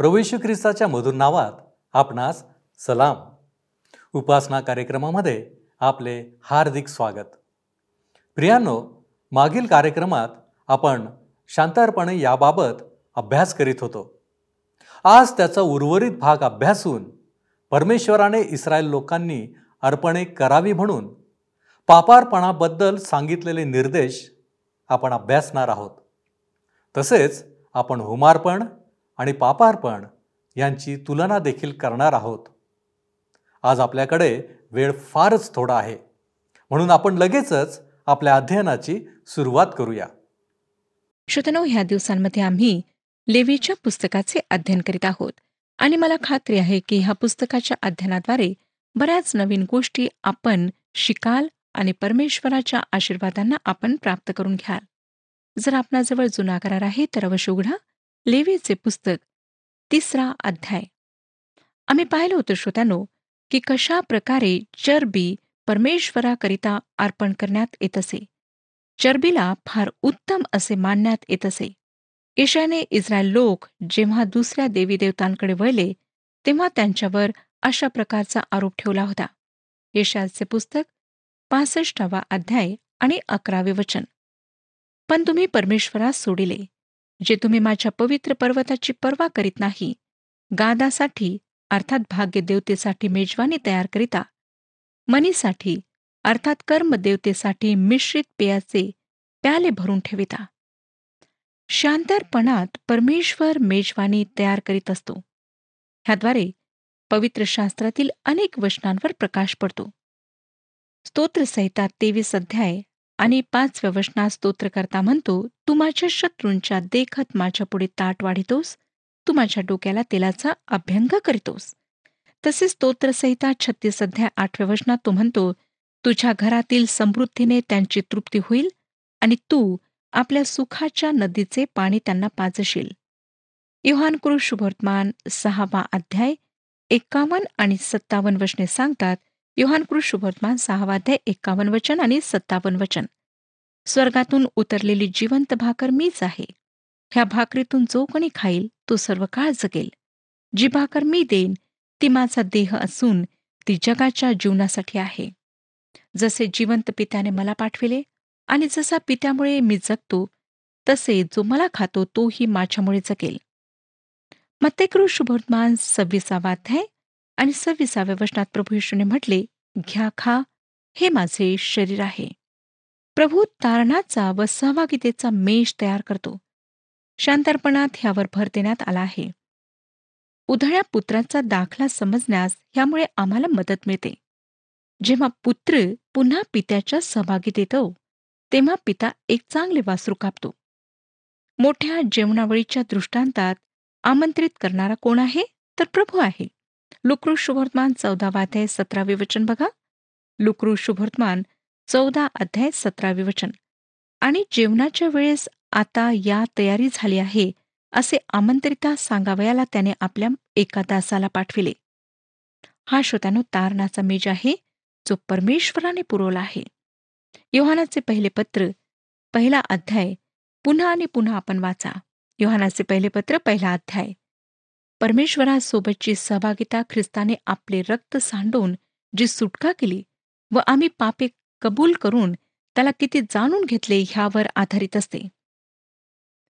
प्रवेशू ख्रिस्ताच्या मधुर नावात आपणास सलाम. उपासना कार्यक्रमामध्ये आपले हार्दिक स्वागत. प्रियांनो मागील कार्यक्रमात आपण शांतारपणे याबाबत अभ्यास करीत होतो. आज त्याचा उर्वरित भाग अभ्यासून परमेश्वराने इस्रायल लोकांनी अर्पणे करावी म्हणून पापारपणाबद्दल सांगितलेले निर्देश आपण अभ्यासणार आहोत. तसेच आपण होमार्पण आणि पापार्पण यांची तुलना देखील करणार आहोत. आज आपल्याकडे वेळ फारच थोडा आहे. म्हणून आपण लगेचच आपल्या अध्ययनाची सुरुवात करूया. श्रोतनो ह्या दिवसांमध्ये आम्ही लेवीच्या पुस्तकाचे अध्ययन करीत आहोत. आणि मला खात्री आहे की ह्या पुस्तकाच्या अध्ययनाद्वारे बऱ्याच नवीन गोष्टी आपण शिकाल आणि परमेश्वराच्या आशीर्वादांना आपण प्राप्त करून घ्याल. जर आपणाजवळ जुना करार आहे तर अवश्य उघडा. लेवीचे पुस्तक तिसरा अध्याय. आम्ही पाहिलं होतं श्रोत्यानो की कशा प्रकारे चरबी परमेश्वराकरिता अर्पण करण्यात येत असे. चरबीला फार उत्तम असे मानण्यात येत असे. ईशाने इस्रायल लोक जेव्हा दुसऱ्या देवी देवतांकडे वळले तेव्हा त्यांच्यावर अशा प्रकारचा आरोप ठेवला होता. येशाचे पुस्तक पासष्टावा अध्याय आणि अकरावे वचन. पण तुम्ही परमेश्वरास सोडिले. जे तुम्ही माझ्या पवित्र पर्वताची पर्वा करीत नाही गादासाठी अर्थात भाग्यदेवतेसाठी मेजवानी तयार करिता. मनीसाठी अर्थात कर्म देवतेसाठी मिश्रित पेयाचे प्याले भरून ठेविता. शांतरपणात परमेश्वर मेजवानी तयार करीत असतो. ह्याद्वारे पवित्र शास्त्रातील अनेक वचनांवर प्रकाश पडतो. स्तोत्रसहिता तेवीस अध्याय आणि पाचव्या वचनात स्तोत्रकर्ता म्हणतो तू माझ्या शत्रूंच्या देखत माझ्या पुढे ताट वाढितोस. तू माझ्या डोक्याला तेलाचा अभ्यंग करीतोस. तसेच स्तोत्रसहिता छत्तीस अध्याय आठव्या वचनात तो म्हणतो तुझ्या घरातील समृद्धीने त्यांची तृप्ती होईल आणि तू आपल्या सुखाच्या नदीचे पाणी त्यांना पाजशील. युहानकृ वर्तमान सहावा अध्याय एक्कावन्न आणि सत्तावन्न वचने सांगतात युहानकृ शुभवर्तमान सहावाध्याय एक्कावन्न वचन आणि सत्तावन्न वचन. स्वर्गातून उतरलेली जिवंत भाकर मीच आहे. ह्या भाकरीतून जो कोणी खाईल तो सर्व काळ जगेल. जी भाकर मी देईन ती माझा देह असून ती जगाच्या जीवनासाठी आहे. जसे जिवंत पित्याने मला पाठविले आणि जसा पित्यामुळे मी जगतो तसे जो मला खातो तोही माझ्यामुळे जगेल. मत्तेकृ शुभवर्तमान सव्वीसावाध्याय आणि सव्वीसाव्या वचनात प्रभू येशूने म्हटले घ्या खा हे माझे शरीर आहे. प्रभू तारणाचा व सहभागितेचा मेष तयार करतो. शांतर्पणात ह्यावर भर देण्यात आला आहे. उधळ्या पुत्राचा दाखला समजण्यास ह्यामुळे आम्हाला मदत मिळते. जेव्हा पुत्र पुन्हा पित्याच्या सहभागीत येतो तेव्हा पिता एक चांगले वासरू कापतो. मोठ्या जेवणावळीच्या दृष्टांतात आमंत्रित करणारा कोण आहे? तर प्रभू आहे. लुक्रू शुभवर्तमान चौदावा अध्याय सतरावे वचन बघा. लुक्रू शुभवर्तमान चौदा अध्याय सतरावे वचन. आणि जेवणाच्या वेळेस आता या तयारी झाली आहे असे आमंत्रिता सांगावयाला त्याने आपल्या एका दासाला पाठविले. हा श्रोत्यानो तारणाचा मेज आहे जो परमेश्वराने पुरवला आहे. योहानाचे पहिले पत्र पहिला अध्याय पुन्हा आणि पुन्हा आपण वाचा. योहानाचे पहिले पत्र पहिला अध्याय. परमेश्वरासोबतची सहभागिता ख्रिस्ताने आपले रक्त सांडून जी सुटका केली व आम्ही पापे कबूल करून त्याला किती जाणून घेतले ह्यावर आधारित असते.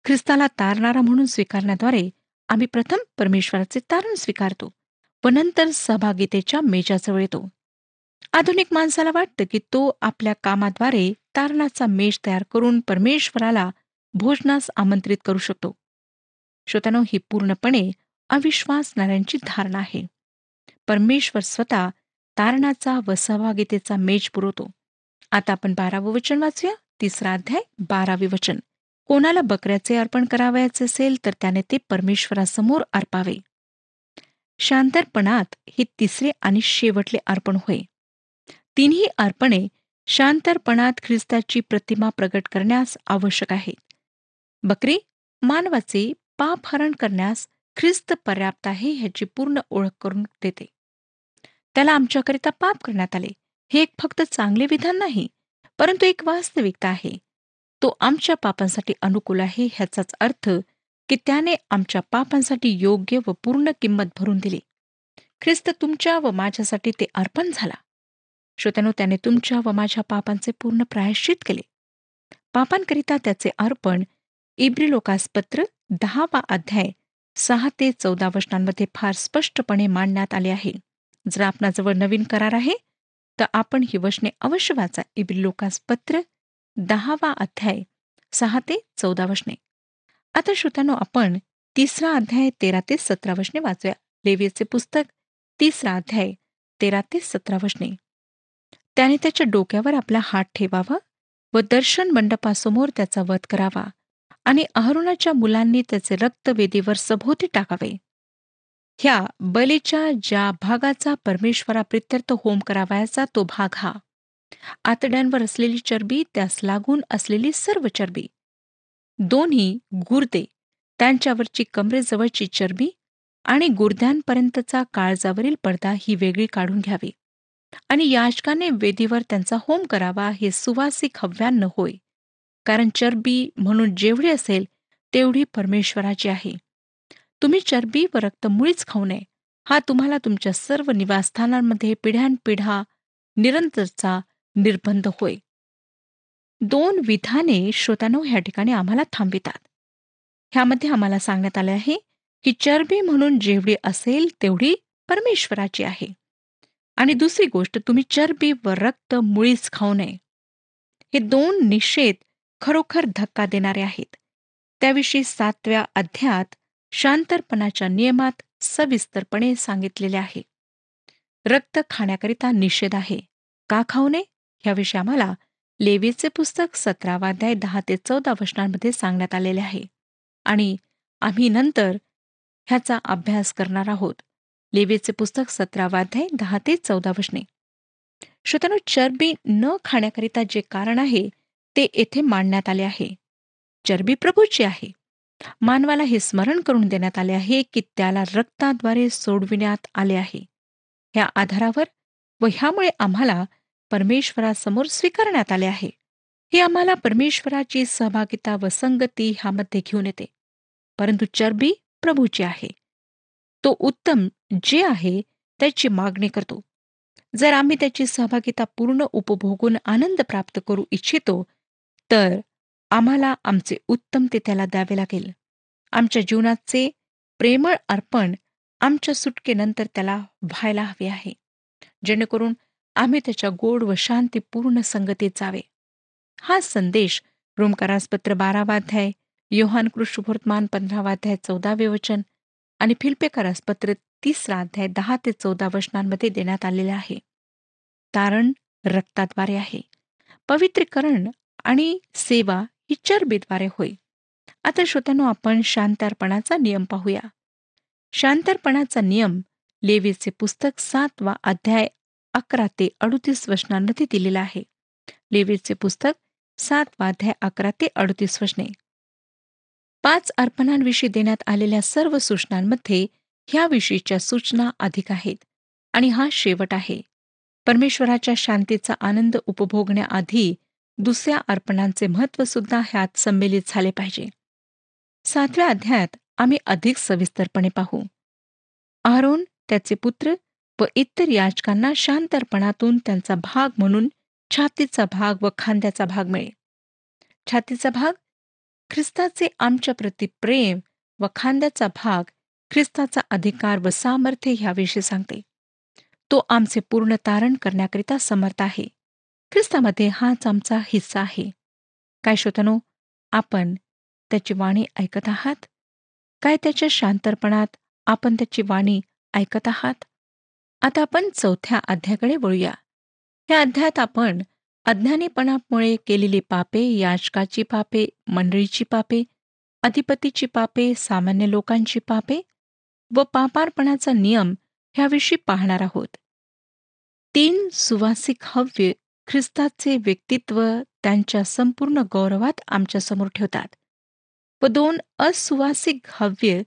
ख्रिस्ताला तारणारा म्हणून स्वीकारण्याद्वारे आम्ही प्रथम परमेश्वराचे तारण स्वीकारतो व नंतर सहभागितेच्या मेजाजवळ येतो. आधुनिक माणसाला वाटतं की तो आपल्या कामाद्वारे तारणाचा मेष तयार करून परमेश्वराला भोजनास आमंत्रित करू शकतो. श्रोत्यानो ही पूर्णपणे अविश्वासणाऱ्यांची धारणा आहे. परमेश्वर स्वतः तारणाचा व सहभागितेचा मेज पुरवतो. आता आपण बारावं वचन वाचूया. तिसरा अध्याय बारावे वचन. कोणाला बकऱ्याचे अर्पण करावयाचे असेल तर त्याने ते परमेश्वरासमोर अर्पावे. शांतरपणात हे तिसरे आणि शेवटले अर्पण होय. तिन्ही अर्पणे शांतरपणात ख्रिस्ताची प्रतिमा प्रगट करण्यास आवश्यक आहेत बकरी मानवाचे पापहरण करण्यास ख्रिस्त पर्याप्त आहे ह्याची पूर्ण ओळख करून देते. त्याला आमच्याकरिता पाप करण्यात आले. हे एक फक्त चांगले विधान नाही परंतु एक वास्तविकता आहे. तो आमच्या पापांसाठी अनुकूल आहे ह्याचाच अर्थ की त्याने आमच्या पापांसाठी योग्य व पूर्ण किंमत भरून दिली. ख्रिस्त तुमच्या व माझ्यासाठी ते अर्पण झाला. श्रोत्यानो त्याने तुमच्या व माझ्या पापांचे पूर्ण प्रायश्चित केले. पापांकरिता त्याचे अर्पण इब्री लोकासपत्र दहावा अध्याय सहा ते चौदा वचनांमध्ये फार स्पष्टपणे मांडण्यात आले आहे. जर आपणाजवळ नवीन करार आहे तर आपण ही वचने अवश्य वाचा. इबिल्लोकास लोकास पत्र दहावा अध्याय सहा ते चौदा वचने. आता श्रोत्यानो आपण तिसरा अध्याय तेरा ते सतरा वचने वाचूया. लेवीचे पुस्तक तिसरा अध्याय तेरा ते सतरा वचने. त्याने त्याच्या डोक्यावर आपला हात ठेवावा व दर्शन मंडपासमोर त्याचा वध करावा. आणि अहरुणाच्या मुलांनी त्याचे रक्त वेदीवर सभोवती टाकावे. ह्या बलीच्या ज्या भागाचा परमेश्वराप्रित्यर्थ होम करावयाचा तो भाग हा. आतड्यांवर असलेली चरबी त्यास लागून असलेली सर्व चरबी. दोन्ही गुर्दे त्यांच्यावरची कमरेजवळची चरबी आणि गुर्द्यांपर्यंतचा काळजावरील पडदा ही वेगळी काढून घ्यावी. आणि याचकाने वेदीवर त्यांचा होम करावा हे सुवासिक हव्यान्न होय. कारण चरबी म्हणून जेवढी असेल तेवढी परमेश्वराची आहे. तुम्ही चरबी व रक्त मुळीच खाऊ नये. हा तुम्हाला तुमच्या सर्व निवासस्थानांमध्ये पिढ्यानपिढा निरंतरचा निर्बंध होय. दोन विधाने श्रोतानो ह्या ठिकाणी आम्हाला थांबितात ह्यामध्ये आम्हाला सांगण्यात आले आहे की चरबी म्हणून जेवढी असेल तेवढी परमेश्वराची आहे. आणि दुसरी गोष्ट तुम्ही चरबी व रक्त मुळीच खाऊ नये. हे दोन निषेध खरोखर धक्का देणारे आहेत. त्याविषयी सातव्या अध्यात शांतरपणाच्या नियमात सविस्तरपणे सांगितलेले आहे. रक्त खाण्याकरिता निषेध आहे. का खाऊ नये? ह्याविषयी आम्हाला लेवीचे पुस्तक सतरावाध्याय दहा ते चौदा वचनांमध्ये सांगण्यात आलेले आहे. आणि आम्ही नंतर ह्याचा अभ्यास करणार आहोत. लेवीचे पुस्तक सतरावाध्याय दहा ते चौदा वचने. श्रोत्यानो चरबी न खाण्याकरिता जे कारण आहे ते येथे मांडण्यात आले आहे. चरबी प्रभूची आहे. मानवाला हे स्मरण करून देण्यात आले आहे की त्याला रक्ताद्वारे सोडविण्यात आले आहे. ह्या आधारावर व ह्यामुळे आम्हाला परमेश्वरासमोर स्वीकारण्यात आले आहे. हे आम्हाला परमेश्वराची सहभागिता व संगती ह्यामध्ये घेऊन येते. परंतु चरबी प्रभूची आहे. तो उत्तम जे आहे त्याची मागणी करतो. जर आम्ही त्याची सहभागिता पूर्ण उपभोगून आनंद प्राप्त करू इच्छितो तर आम्हाला आमचे उत्तम ते त्याला द्यावे लागेल. आमच्या जीवनाचे प्रेमळ अर्पण आमच्या सुटकेनंतर त्याला व्हायला हवे आहे. जेणेकरून आम्ही त्याच्या गोड व शांतीपूर्ण संगतीत जावे. हा संदेश रोमकारासपत्र बारावाध्याय योहान कृष्णभूर्तमान पंधरावाध्याय चौदावे वचन आणि फिल्पेकारासपत्र तिसरा अध्याय दहा ते चौदा वचनांमध्ये देण्यात आलेले आहे. तारण रक्ताद्वारे आहे. पवित्रीकरण आणि सेवा ही चरबीद्वारे होय. आता श्रोत्यानो आपण शांतार्पणाचा नियम पाहूया. शांतार्पणाचा नियम लेवीचे पुस्तक सातवा अध्याय अकरा ते अडुतीस वचनांमध्ये दिलेला आहे. लेवीचे पुस्तक सातवा अध्याय अकरा ते अडुतीस वचने. पाच अर्पणांविषयी देण्यात आलेल्या सर्व सूचनांमध्ये ह्याविषयीच्या सूचना अधिक आहेत आणि हा शेवट आहे. परमेश्वराच्या शांतीचा आनंद उपभोगण्याआधी दुसऱ्या अर्पणांचे महत्त्वसुद्धा ह्यात संमेलित झाले पाहिजे. सातव्या अध्यायात आम्ही अधिक सविस्तरपणे पाहू. आरोन त्याचे पुत्र व इतर याचकांना शांतर्पणातून त्यांचा भाग म्हणून छातीचा भाग व खांद्याचा भाग मिळेल छातीचा भाग ख्रिस्ताचे आमच्या प्रति प्रेम व खांद्याचा भाग ख्रिस्ताचा अधिकार व सामर्थ्य ह्याविषयी सांगते. तो आमचे पूर्ण तारण करण्याकरिता समर्थ आहे. ख्रिस्तामध्ये हाच आमचा हिस्सा आहे. काय श्रोतनो आपण त्याची वाणी ऐकत आहात? काय त्याच्या शांतरपणात आपण त्याची वाणी ऐकत आहात? आता आपण चौथ्या अध्यायाकडे वळूया. या अध्यायात आपण अज्ञानीपणामुळे केलेली पापे याचकाची पापे मंडळीची पापे अधिपतीची पापे सामान्य लोकांची पापे व पापारपणाचा नियम ह्याविषयी पाहणार आहोत. तीन सुवासिक हव्य ख्रिस्ताचे व्यक्तित्व त्यांच्या संपूर्ण गौरवात आमच्यासमोर ठेवतात. व दोन असुवासिक हव्य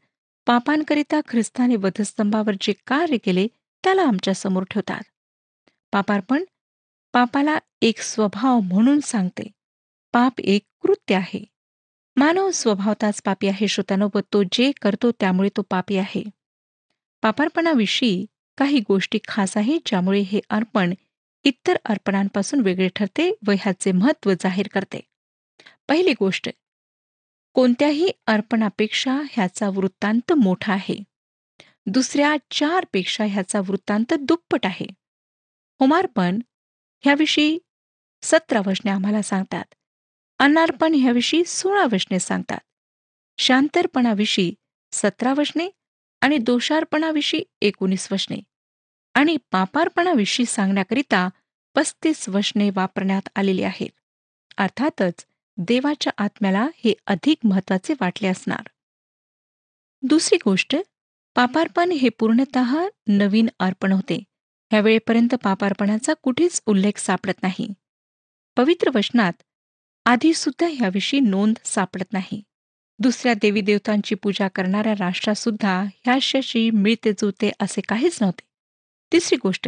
पापांकरिता ख्रिस्ताने वधस्तंभावर जे कार्य केले त्याला आमच्यासमोर ठेवतात. पापार्पण पापाला एक स्वभाव म्हणून सांगते. पाप एक कृत्य आहे. मानव स्वभावताच पापी आहे श्रोतानो व तो जे करतो त्यामुळे तो पापी आहे. पापार्पणाविषयी काही गोष्टी खास आहेत ज्यामुळे हे अर्पण इतर अर्पणांपासून वेगळे ठरते व ह्याचे महत्त्व जाहीर करते. पहिली गोष्ट कोणत्याही अर्पणापेक्षा ह्याचा वृत्तांत मोठा आहे. दुसऱ्या चारपेक्षा ह्याचा वृत्तांत दुप्पट आहे. होमार्पण ह्याविषयी सतरा वचने आम्हाला सांगतात. अन्नार्पण ह्याविषयी सोळा वचने सांगतात. शांतर्पणाविषयी सतरा वचने आणि दोषार्पणाविषयी एकोणीस वचने. आणि पापार्पणाविषयी सांगण्याकरिता पस्तीस वचने वापरण्यात आलेली आहेत. अर्थातच देवाच्या आत्म्याला हे अधिक महत्त्वाचे वाटले असणार. दुसरी गोष्ट पापार्पण हे पूर्णत नवीन अर्पण होते. ह्यावेळेपर्यंत पापार्पणाचा कुठेच उल्लेख सापडत नाही. पवित्र वचनात आधी सुद्धा ह्याविषयी नोंद सापडत नाही. दुसऱ्या देवी देवतांची पूजा करणाऱ्या राष्ट्रात सुद्धा ह्याशी मिळते जुळते असे काहीच नव्हते. तिसरी गोष्ट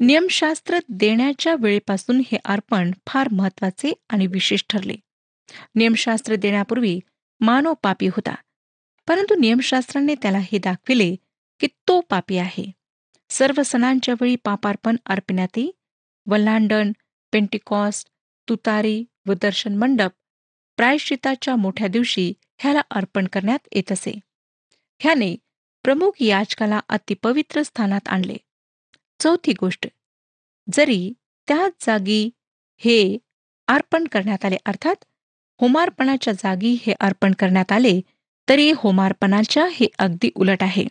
नियमशास्त्र देण्याच्या वेळेपासून हे अर्पण फार महत्त्वाचे आणि विशेष ठरले. नियमशास्त्र देण्यापूर्वी मानव पापी होता परंतु नियमशास्त्राने त्याला हे दाखविले की तो पापी आहे. सर्व सणांच्या वेळी पापार्पण अर्पण्यात येई वल्लांडण पेंटिकॉस्ट तुतारी व दर्शन मंडप प्रायश्चिताच्या मोठ्या दिवशी ह्याला अर्पण करण्यात येत असे. ह्याने प्रमुख याचकाला अतिपवित्र स्थानात आणले. चौथी गोष्ट जरी त्याच जागी हे अर्पण करण्यात आले अर्थात होमार्पणाच्या जागी हे अर्पण करण्यात आले तरी होमार्पणाच्या हे अगदी उलट आहे.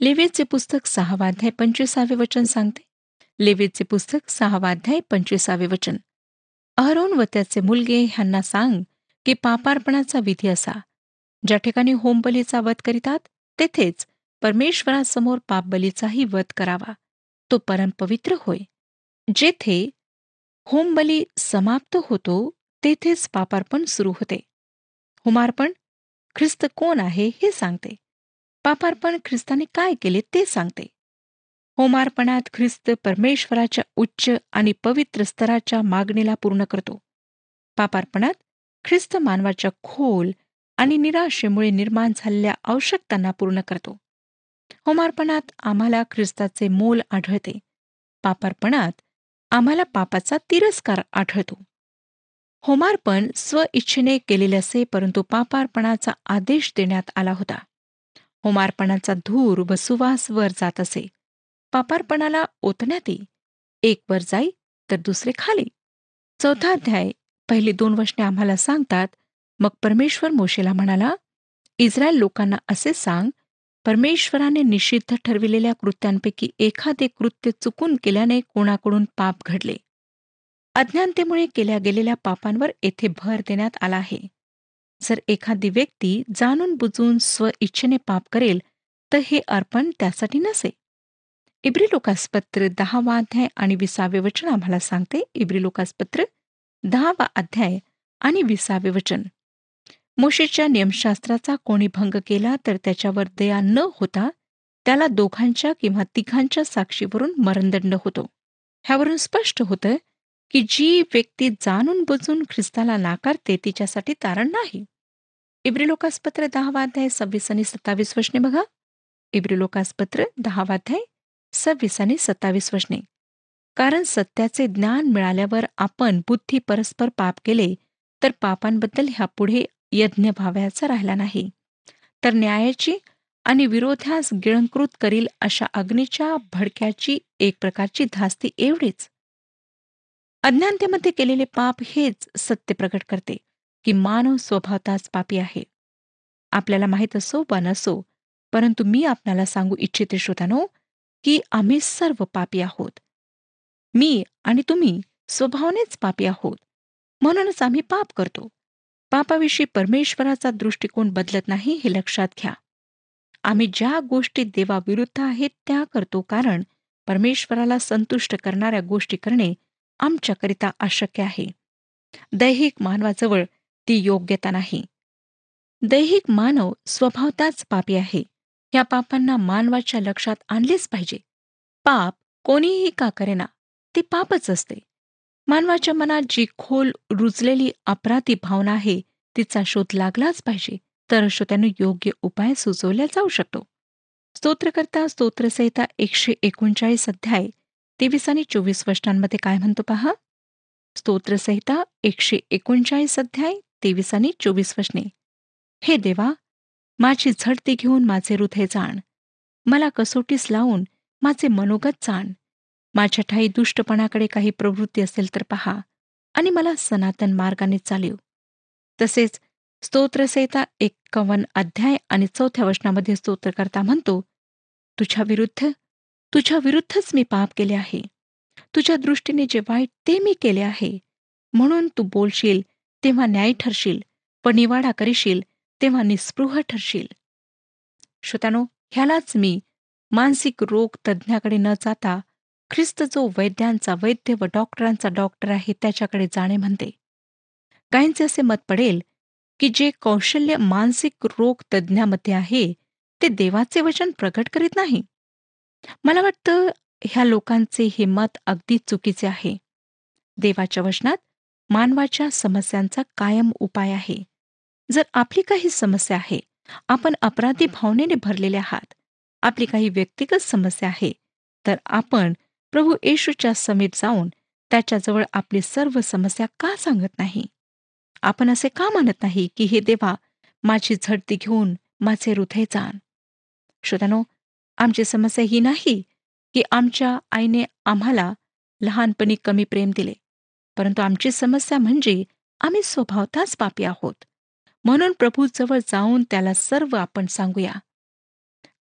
लेवेचे पुस्तक सहावाध्याय पंचवीसावे वचन सांगते. लेवेचे पुस्तक सहावाध्याय पंचवीसावे वचन. अहरोन व त्याचे मुलगे ह्यांना सांग की पापार्पणाचा विधी असा. ज्या ठिकाणी होमबलीचा वध करीतात तेथेच परमेश्वरासमोर पापबलीचाही वध करावा. तो परमपवित्र होय. जेथे होमबली समाप्त होतो तेथेच पापार्पण सुरू होते. होमार्पण ख्रिस्त कोण आहे हे सांगते. पापार्पण ख्रिस्ताने काय केले ते सांगते. होमार्पणात ख्रिस्त परमेश्वराच्या उच्च आणि पवित्र स्तराच्या मागणीला पूर्ण करतो. पापार्पणात ख्रिस्त मानवाच्या खोल आणि निराशेमुळे निर्माण झालेल्या आवश्यकतांना पूर्ण करतो. होमार्पणात आम्हाला ख्रिस्ताचे मोल आढळते. पापार्पणात आम्हाला पापाचा तिरस्कार आढळतो. होमार्पण स्व इच्छेने केलेले असे परंतु पापार्पणाचा आदेश देण्यात आला होता. होमार्पणाचा धूर व सुवास वर जात असे. पापार्पणाला ओतण्यात येई. एक वर जाई तर दुसरे खाली. चौथा अध्याय पहिली दोन वचने आम्हाला सांगतात मग परमेश्वर मोशेला म्हणाला इस्रायल लोकांना असे सांग परमेश्वराने निषिद्ध ठरविलेल्या कृत्यांपैकी एखादे कृत्य चुकून केल्याने कोणाकडून पाप घडले? अज्ञानतेमुळे केल्या गेलेल्या पापांवर येथे भर देण्यात आला आहे. जर एखादी व्यक्ती जाणून बुजून स्व इच्छेने पाप करेल तर हे अर्पण त्यासाठी नसे. इब्री लोकासपत्र दहावा अध्याय आणि विसावे वचन आम्हाला सांगते. इब्री लोकासपत्र दहावा अध्याय आणि विसावे वचन. मोशेच्या नियमशास्त्राचा कोणी भंग केला तर त्याच्यावर दया न होता त्याला दोघांच्या किंवा तिघांच्या साक्षीवरून मरणदंड होतो. ह्यावरून स्पष्ट होतं की जी व्यक्ती जाणून बुजून ख्रिस्ताला नाकारते तिच्यासाठी तारण नाही. इब्रिलोकासपत्र दहावाध्याय सव्वीस आणि सत्तावीस वचने बघा. इब्रिलोकासपत्र दहावाध्याय सव्वीस आणि सत्तावीस वचने. कारण सत्याचे ज्ञान मिळाल्यावर आपण बुद्धी परस्पर पाप केले तर पापांबद्दल ह्यापुढे यज्ञ भाव्याचा राहिला नाही. तर न्यायाची आणि विरोधास गिळंकृत करील अशा अग्नीच्या भडक्याची एक प्रकारची धास्ती एवढीच. अज्ञानतेमध्ये केलेले पाप हेच सत्य प्रकट करते की मानव स्वभावताच पापी आहे. आपल्याला माहीत असो वा नसो परंतु मी आपल्याला सांगू इच्छिते श्रोतानो की आम्ही सर्व पापी आहोत. मी आणि तुम्ही स्वभावनेच पापी आहोत. म्हणूनच आम्ही पाप करतो. पापाविषयी परमेश्वराचा दृष्टिकोन बदलत नाही हे लक्षात घ्या. आम्ही ज्या गोष्टी देवाविरुद्ध आहेत त्या करतो कारण परमेश्वराला संतुष्ट करणाऱ्या गोष्टी करणे आमच्याकरिता अशक्य आहे. दैहिक मानवाजवळ ती योग्यता नाही. दैहिक मानव स्वभावताच पापी आहे. या पापांना मानवाच्या लक्षात आणलेच पाहिजे. पाप कोणीही का करेना ते पापच असते. मानवाच्या मनात जी खोल रुजलेली अपराधी भावना आहे तिचा शोध लागलाच पाहिजे. तर श्रोत्यानं योग्य उपाय सुचवल्या जाऊ शकतो. स्तोत्रकर्ता स्तोत्रसहिता एकशे एकोणचाळीस अध्याय तेवीस आणि चोवीस वर्षांमध्ये काय म्हणतो पहा? स्तोत्रसहिता एकशे एकोणचाळीस अध्याय तेवीस आणि चोवीस वशने हे देवा माझी झडती घेऊन माझे हृदय जाण. मला कसोटीस लावून माझे मनोगत जाण. माझ्या ठाई दुष्टपणाकडे काही प्रवृत्ती असेल तर पहा आणि मला सनातन मार्गाने चालव तसेच स्तोत्रसहिता एक्कावन्न अध्याय आणि चौथ्या वचनामध्ये स्तोत्रकर्ता म्हणतो तुझ्या विरुद्ध तुझ्या विरुद्धच मी पाप केले आहे. तुझ्या दृष्टीने जे वाईट ते मी केले आहे. म्हणून तू बोलशील तेव्हा न्याय ठरशील व निवाडा करशील तेव्हा निस्पृह ठरशील. श्रोत्यानो ह्यालाच मी मानसिक रोग तज्ज्ञाकडे न जाता ख्रिस्त जो वैद्यांचा वैद्य व डॉक्टरांचा डॉक्टर आहे त्याच्याकडे जाणे म्हणते. काहींचे असे मत पडेल की जे कौशल्य मानसिक रोग तज्ज्ञामध्ये आहे ते देवाचे वचन प्रकट करीत नाही. मला वाटतं ह्या लोकांचे हे मत अगदी चुकीचे आहे. देवाच्या वचनात मानवाच्या समस्यांचा कायम उपाय आहे. जर आपली काही समस्या आहे आपण अपराधी भावनेने भरलेले आहात. आपली काही व्यक्तिगत समस्या आहे तर आपण प्रभू येशूच्या समीप जाऊन त्याच्याजवळ आपली सर्व समस्या का सांगत नाही? आपण असे का म्हणत नाही की हे देवा माझी झडती घेऊन माझे हृदय जाण? श्रोतानो आमची समस्या ही नाही की आमच्या आईने आम्हाला लहानपणी कमी प्रेम दिले परंतु आमची समस्या म्हणजे आम्ही स्वभावताच पापी आहोत. म्हणून प्रभूजवळ जाऊन त्याला सर्व आपण सांगूया.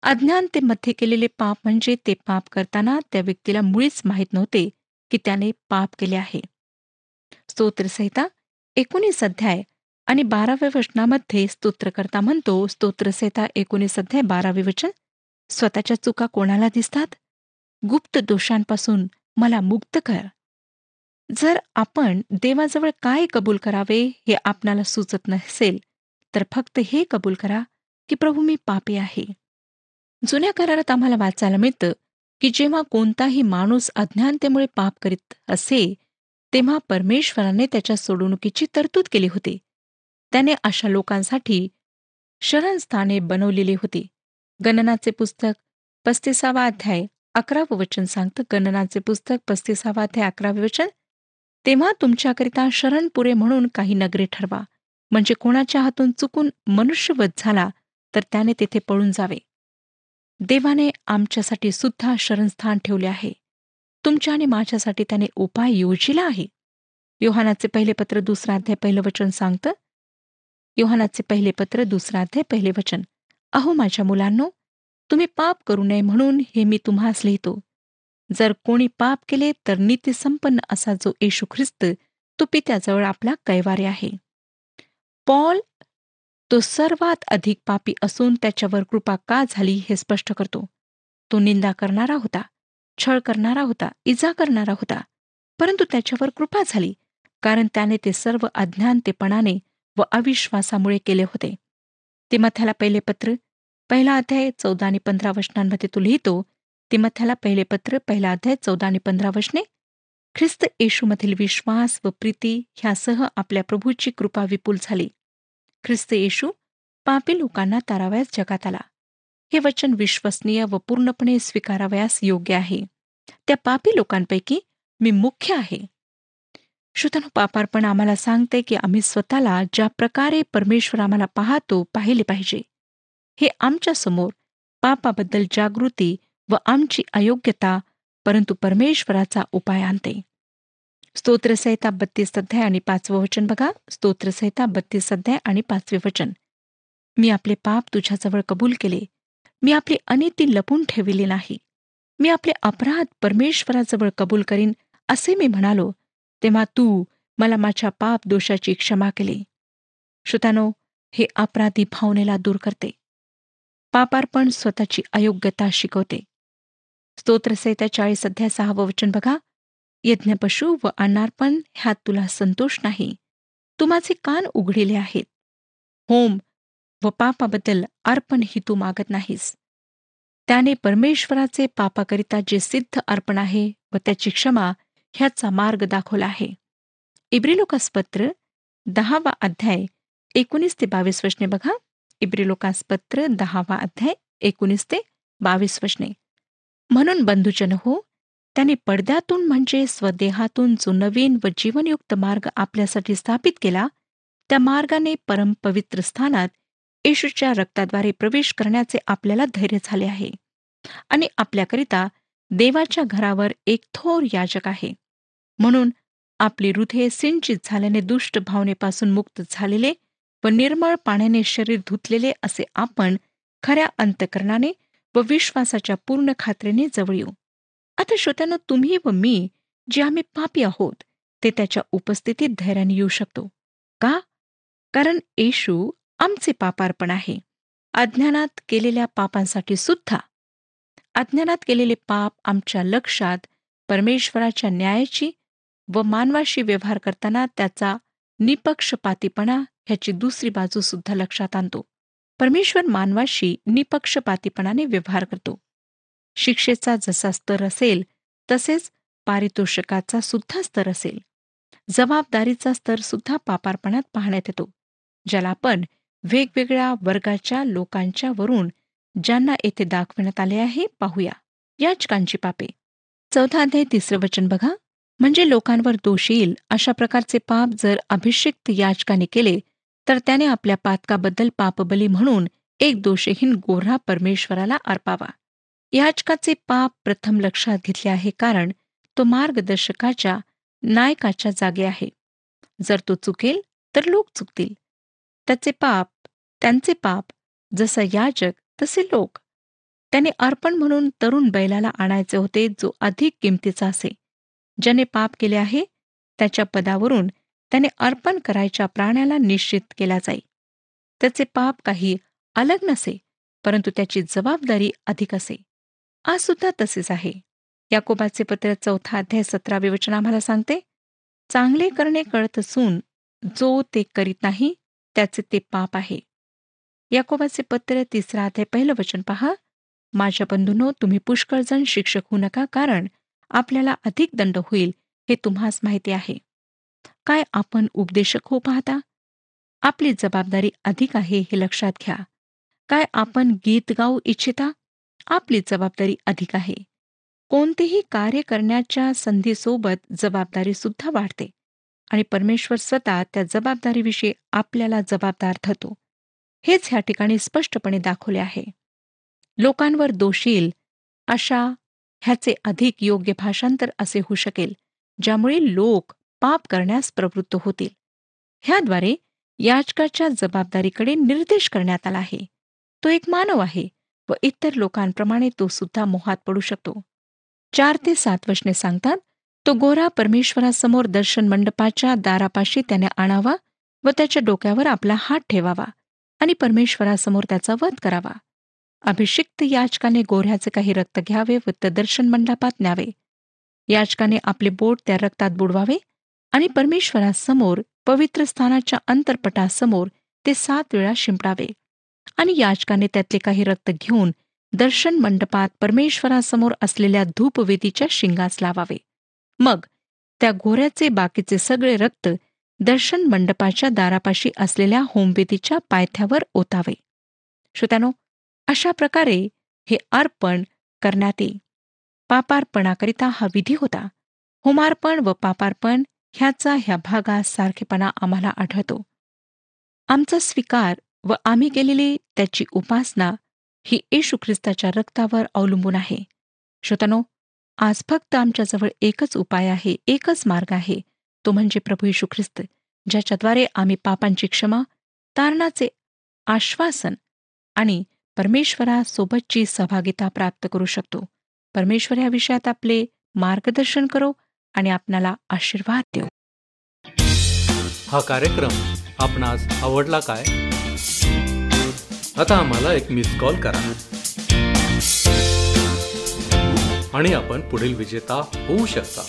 अज्ञानतेमध्ये केलेले पाप म्हणजे ते पाप करताना त्या व्यक्तीला मुळीच माहीत नव्हते की त्याने पाप केले आहे. स्तोत्रसहिता एकोणीस अध्याय आणि बाराव्या वचनामध्ये स्तोत्रकर्ता म्हणतो स्तोत्रसहिता एकोणीस अध्याय बारावे वचन स्वतःच्या चुका कोणाला दिसतात? गुप्त दोषांपासून मला मुक्त कर. जर आपण देवाजवळ काय कबूल करावे हे आपणाला सुचत नसेल तर फक्त हे कबूल करा की प्रभू मी पापी आहे. जुन्या करारात आम्हाला वाचायला मिळतं की जेव्हा कोणताही माणूस अज्ञानतेमुळे पाप करीत असे तेव्हा परमेश्वराने त्याच्या सोडवणुकीची तरतूद केली होती. त्याने अशा लोकांसाठी शरणस्थाने बनवलेली होती. गणनाचे पुस्तक पस्तीसावा अध्याय अकरावं वचन सांगतं. गणनाचे पुस्तक पस्तीसावा अध्याय अकरावे वचन तेव्हा तुमच्याकरिता शरण पुरे म्हणून काही नगरे ठरवा. म्हणजे कोणाच्या हातून चुकून मनुष्यवध झाला तर त्याने तेथे पळून जावे. देवाने आमच्यासाठी सुद्धा शरणस्थान ठेवले आहे. तुमच्या आणि माझ्यासाठी त्याने उपाय योजिला आहे. योहानाचे पहिले पत्र दुसरा अध्याय पहिलं वचन सांगतं. योहानाचे पहिले पत्र दुसरा अध्याय पहिले वचन. अहो माझ्या मुलांनो तुम्ही पाप करू नये म्हणून हे मी तुम्हास लिहितो. जर कोणी पाप केले तर नीतीसंपन्न असा जो येशू ख्रिस्त तो पित्याजवळ आपला कैवारी आहे. पॉल तो सर्वात अधिक पापी असून त्याच्यावर कृपा का झाली हे स्पष्ट करतो. तो निंदा करणारा होता छळ करणारा होता इजा करणारा होता परंतु त्याच्यावर कृपा झाली कारण त्याने ते सर्व अज्ञानतेपणाने व अविश्वासामुळे केले होते. ते मथ्याला पहिले पत्र पहिला अध्याय चौदा आणि पंधरा वचनांमध्ये तो लिहितो ते मथ्याला पहिले पत्र पहिला अध्याय चौदा आणि पंधरा वचने. ख्रिस्त येशूमधील विश्वास व प्रीती ह्यासह आपल्या प्रभूची कृपा विपुल झाली. ख्रिस्त येशू पापी लोकांना तारावयास जगात आला. हे वचन विश्वसनीय व पूर्णपणे स्वीकारावयास योग्य आहे. त्या पापी लोकांपैकी मी मुख्य आहे. श्रोतनु पापार्पण आम्हाला सांगते की आम्ही स्वतःला ज्या प्रकारे परमेश्वर आम्हाला पाहतो पाहिले पाहिजे. हे आमच्यासमोर पापाबद्दल जागृती व आमची अयोग्यता परंतु परमेश्वराचा उपाय आणते. स्तोत्रसहिता बत्तीस अध्याय आणि पाचवं वचन बघा. स्तोत्रसहिता बत्तीस अध्याय आणि पाचवे वचन. मी आपले पाप तुझ्याजवळ कबूल केले. मी आपली अनिती लपून ठेविली नाही. मी आपले अपराध परमेश्वराजवळ कबूल करीन असे मी म्हणालो. तेव्हा तू मला माझ्या पाप दोषाची क्षमा केली. श्रोतानो हे अपराधी भावनेला दूर करते. पापार्पण स्वतःची अयोग्यता शिकवते. स्तोत्रसहिता चाळीस अध्याय सहावं वचन बघा. यज्ञपशु व अनार्पण ह्यात तुला संतोष नाही. तू माझे कान उघडिले आहेत. होम व पापाबद्दल अर्पण ही तू मागत नाहीस. त्याने परमेश्वराचे पापाकरिता जे सिद्ध अर्पण आहे व त्याची क्षमा ह्याचा मार्ग दाखवला आहे. इब्रिलोकासपत्र दहावा अध्याय एकोणीस ते बावीस वचने बघा. इब्रिलोकासपत्र दहावा अध्याय एकोणीस ते बावीस वचने. म्हणून बंधुजन हो त्याने पडद्यातून म्हणजे स्वदेहातून जो नवीन व जीवनयुक्त मार्ग आपल्यासाठी स्थापित केला त्या मार्गाने परमपवित्र स्थानात येशूच्या रक्ताद्वारे प्रवेश करण्याचे आपल्याला धैर्य झाले आहे. आणि आपल्याकरिता देवाच्या घरावर एक थोर याजक आहे. म्हणून आपली हृदये सिंचित झाल्याने दुष्ट भावनेपासून मुक्त झालेले व निर्मळ पाण्याने शरीर धुतलेले असे आपण खऱ्या अंतकरणाने व विश्वासाच्या पूर्ण खात्रीने जवळ येऊ. आता श्रोत्यानं तुम्ही व मी जे आम्ही पापी आहोत ते त्याच्या उपस्थितीत धैर्याने येऊ शकतो. का? कारण येशू आमचे पापार्पण आहे. अज्ञानात केलेल्या पापांसाठी सुद्धा. अज्ञानात केलेले पाप आमच्या लक्षात परमेश्वराच्या न्यायाची व मानवाशी व्यवहार करताना त्याचा निपक्षपातीपणा ह्याची दुसरी बाजू सुद्धा लक्षात आणतो. परमेश्वर मानवाशी निपक्षपातीपणाने व्यवहार करतो. शिक्षेचा जसा स्तर असेल तसेच पारितोषिकाचा सुद्धा स्तर असेल. जबाबदारीचा स्तर सुद्धा पापार्पणात पाहण्यात येतो ज्याला आपण वेगवेगळ्या वर्गाच्या लोकांच्या वरून ज्यांना येथे दाखविण्यात आले आहे पाहूया. याचकांची पापे. चौथा अध्याय तिसरं वचन बघा. म्हणजे लोकांवर दोष येईल अशा प्रकारचे पाप जर अभिषिक्त याचकाने केले तर त्याने आपल्या पातकाबद्दल पापबली म्हणून एक दोषहीन गोऱ्हा परमेश्वराला अर्पावा. याचकाचे पाप प्रथम लक्षात घेतले आहे कारण तो मार्गदर्शकाच्या नायकाच्या जागे आहे. जर तो चुकेल तर लोक चुकतील. त्याचे पाप त्यांचे पाप जसं याजक तसे लोक. त्याने अर्पण म्हणून तरुण बैलाला आणायचे होते जो अधिक किमतीचा असे. ज्याने पाप केले आहे त्याच्या पदावरून त्याने अर्पण करायच्या प्राण्याला निश्चित केला जाई. त्याचे पाप काही अलग नसे परंतु त्याची जबाबदारी अधिक असे. आज सुद्धा तसेच आहे. याकोबाचे पत्र चौथा अध्याय सतरावे वचन आम्हाला सांगते चांगले करणे कळत असून जो ते करीत नाही त्याचे ते पाप आहे. याकोबाचे पत्र तिसरा अध्याय पहिलं वचन पहा माझ्या बंधूनो तुम्ही पुष्कळ जण शिक्षक होऊ नका कारण आपल्याला अधिक दंड होईल हे तुम्हास माहिती आहे. काय आपण उपदेशक हो पाहता? आपली जबाबदारी अधिक आहे हे लक्षात घ्या. काय आपण गीत गाऊ इच्छिता? आपली जबाबदारी अधिक आहे. कोणतेही कार्य करण्याच्या संधीसोबत जबाबदारी सुद्धा वाढते आणि परमेश्वर स्वतः त्या जबाबदारीविषयी आपल्याला जबाबदार ठरतो. हेच ह्या ठिकाणी स्पष्टपणे दाखवले आहे. लोकांवर दोषील अशा ह्याचे अधिक योग्य भाषांतर असे होऊ शकेल ज्यामुळे लोक पाप करण्यास प्रवृत्त होतील. ह्याद्वारे याचकाच्या जबाबदारीकडे निर्देश करण्यात आला आहे. तो एक मानव आहे. व इतर लोकांप्रमाणे तो सुद्धा मोहात पडू शकतो. चार ते सात वचने सांगतात तो गोरा परमेश्वरासमोर दर्शन मंडपाच्या दारापाशी त्याने आणावा व त्याच्या डोक्यावर आपला हात ठेवावा आणि परमेश्वरासमोर त्याचा वध करावा. अभिषिक्त याचकाने गोऱ्याचे काही रक्त घ्यावे व ते दर्शन मंडपात न्यावे. याचकाने आपले बोट त्या रक्तात बुडवावे आणि परमेश्वरासमोर पवित्र स्थानाच्या अंतरपटासमोर ते सात वेळा शिंपडावे. आणि याचकाने त्यातले काही रक्त घेऊन दर्शन मंडपात परमेश्वरासमोर असलेल्या धूपवेदीच्या शिंगास लावावे. मग त्या घोऱ्याचे बाकीचे सगळे रक्त दर्शन मंडपाच्या दारापाशी असलेल्या होमवेदीच्या पायथ्यावर ओतावे. श्रोत्यानो अशा प्रकारे हे अर्पण करण्यात ये पापार्पणाकरिता हा विधी होता. होमार्पण व पापार्पण ह्याचा ह्या भागात सारखेपणा आम्हाला आढळतो. आमचा स्वीकार व आम्ही केलेली त्याची उपासना ही येशू ख्रिस्ताच्या रक्तावर अवलंबून आहे. श्रोतनो आज फक्त आमच्याजवळ एकच उपाय आहे एकच मार्ग आहे. तो म्हणजे प्रभू येशू ख्रिस्त ज्याच्याद्वारे आम्ही पापांची क्षमा तारणाचे आश्वासन आणि परमेश्वरासोबतची सहभागिता प्राप्त करू शकतो. परमेश्वर या विषयात आपले मार्गदर्शन करो आणि आपणाला आशीर्वाद देऊ. हा कार्यक्रम आपणास आवडला काय? आता आम्हाला एक मिस कॉल करा. आणि आपण पुढील विजेता होऊ शकता.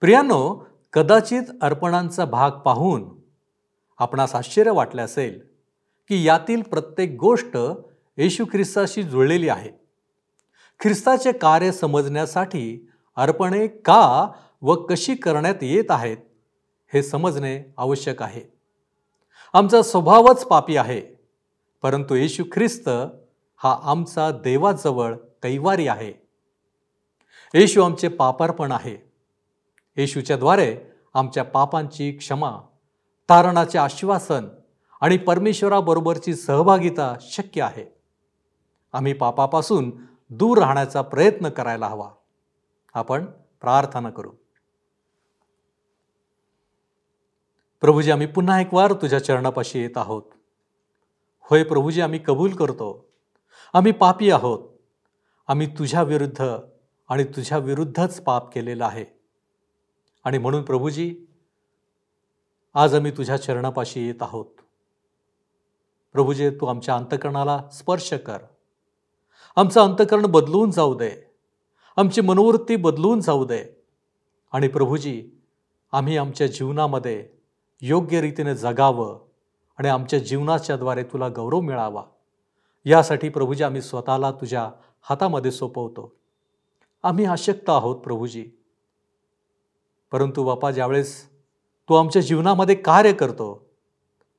प्रियांनो कदाचित अर्पणांचा भाग पाहून आपणास आश्चर्य वाटले असेल की यातील प्रत्येक गोष्ट येशू ख्रिस्ताशी जुळलेली आहे. ख्रिस्ताचे कार्य समजण्यासाठी अर्पणे का व कशी करण्यात येत आहेत? हे समजणे आवश्यक आहे. आमचा स्वभावच पापी आहे. परंतु येशू ख्रिस्त हा आमचा देवाजवळ कैवारी आहे. येशू आमचे पापार्पण आहे. येशूच्याद्वारे आमच्या पापांची क्षमा तारणाचे आश्वासन आणि परमेश्वराबरोबरची सहभागिता शक्य आहे. आम्ही पापापासून दूर राहण्याचा प्रयत्न करायला हवा. आपण प्रार्थना करू. प्रभूजी आम्ही पुन्हा एक वार तुझ्या चरणापाशी येत आहोत. होय प्रभूजी आम्ही कबूल करतो. आम्ही पापी आहोत. आम्ही तुझ्या विरुद्ध आणि तुझ्या विरुद्धच पाप केलेलं आहे. आणि म्हणून प्रभूजी आज आम्ही तुझ्या चरणापाशी येत आहोत. प्रभूजी तू आमच्या अंतकरणाला स्पर्श कर. आमचं अंतकरण बदलून जाऊ दे. आमची मनोवृत्ती बदलून जाऊ दे. आणि प्रभूजी आम्ही आमच्या जीवनामध्ये योग्य रीतीने जगावं आणि आमच्या जीवनाच्याद्वारे तुला गौरव मिळावा. यासाठी प्रभूजी आम्ही स्वतःला तुझ्या हातामध्ये सोपवतो. आम्ही अशक्त आहोत प्रभूजी. परंतु बापा ज्यावेळेस तू आमच्या जीवनामध्ये कार्य करतो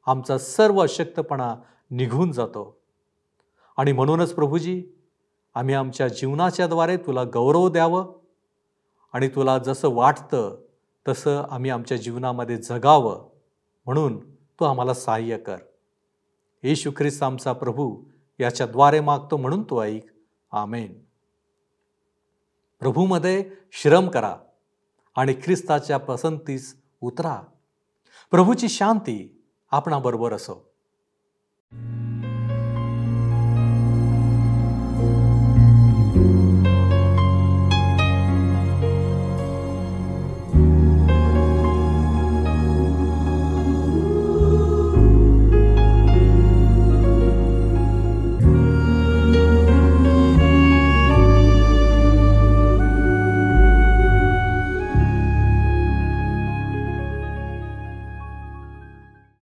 आमचा सर्व अशक्तपणा निघून जातो. आणि म्हणूनच प्रभूजी आम्ही आमच्या जीवनाच्याद्वारे तुला गौरव द्यावं आणि तुला जसं वाटतं तसं आम्ही आमच्या जीवनामध्ये जगावं. म्हणून तू आम्हाला सहाय्य कर. येशू ख्रिस्त आमचा प्रभू याच्याद्वारे मागतो म्हणून तू ऐक. आमेन. प्रभूमध्ये श्रम करा आणि ख्रिस्ताच्या पसंतीस उतरा. प्रभूची शांती आपणाबरोबर असो.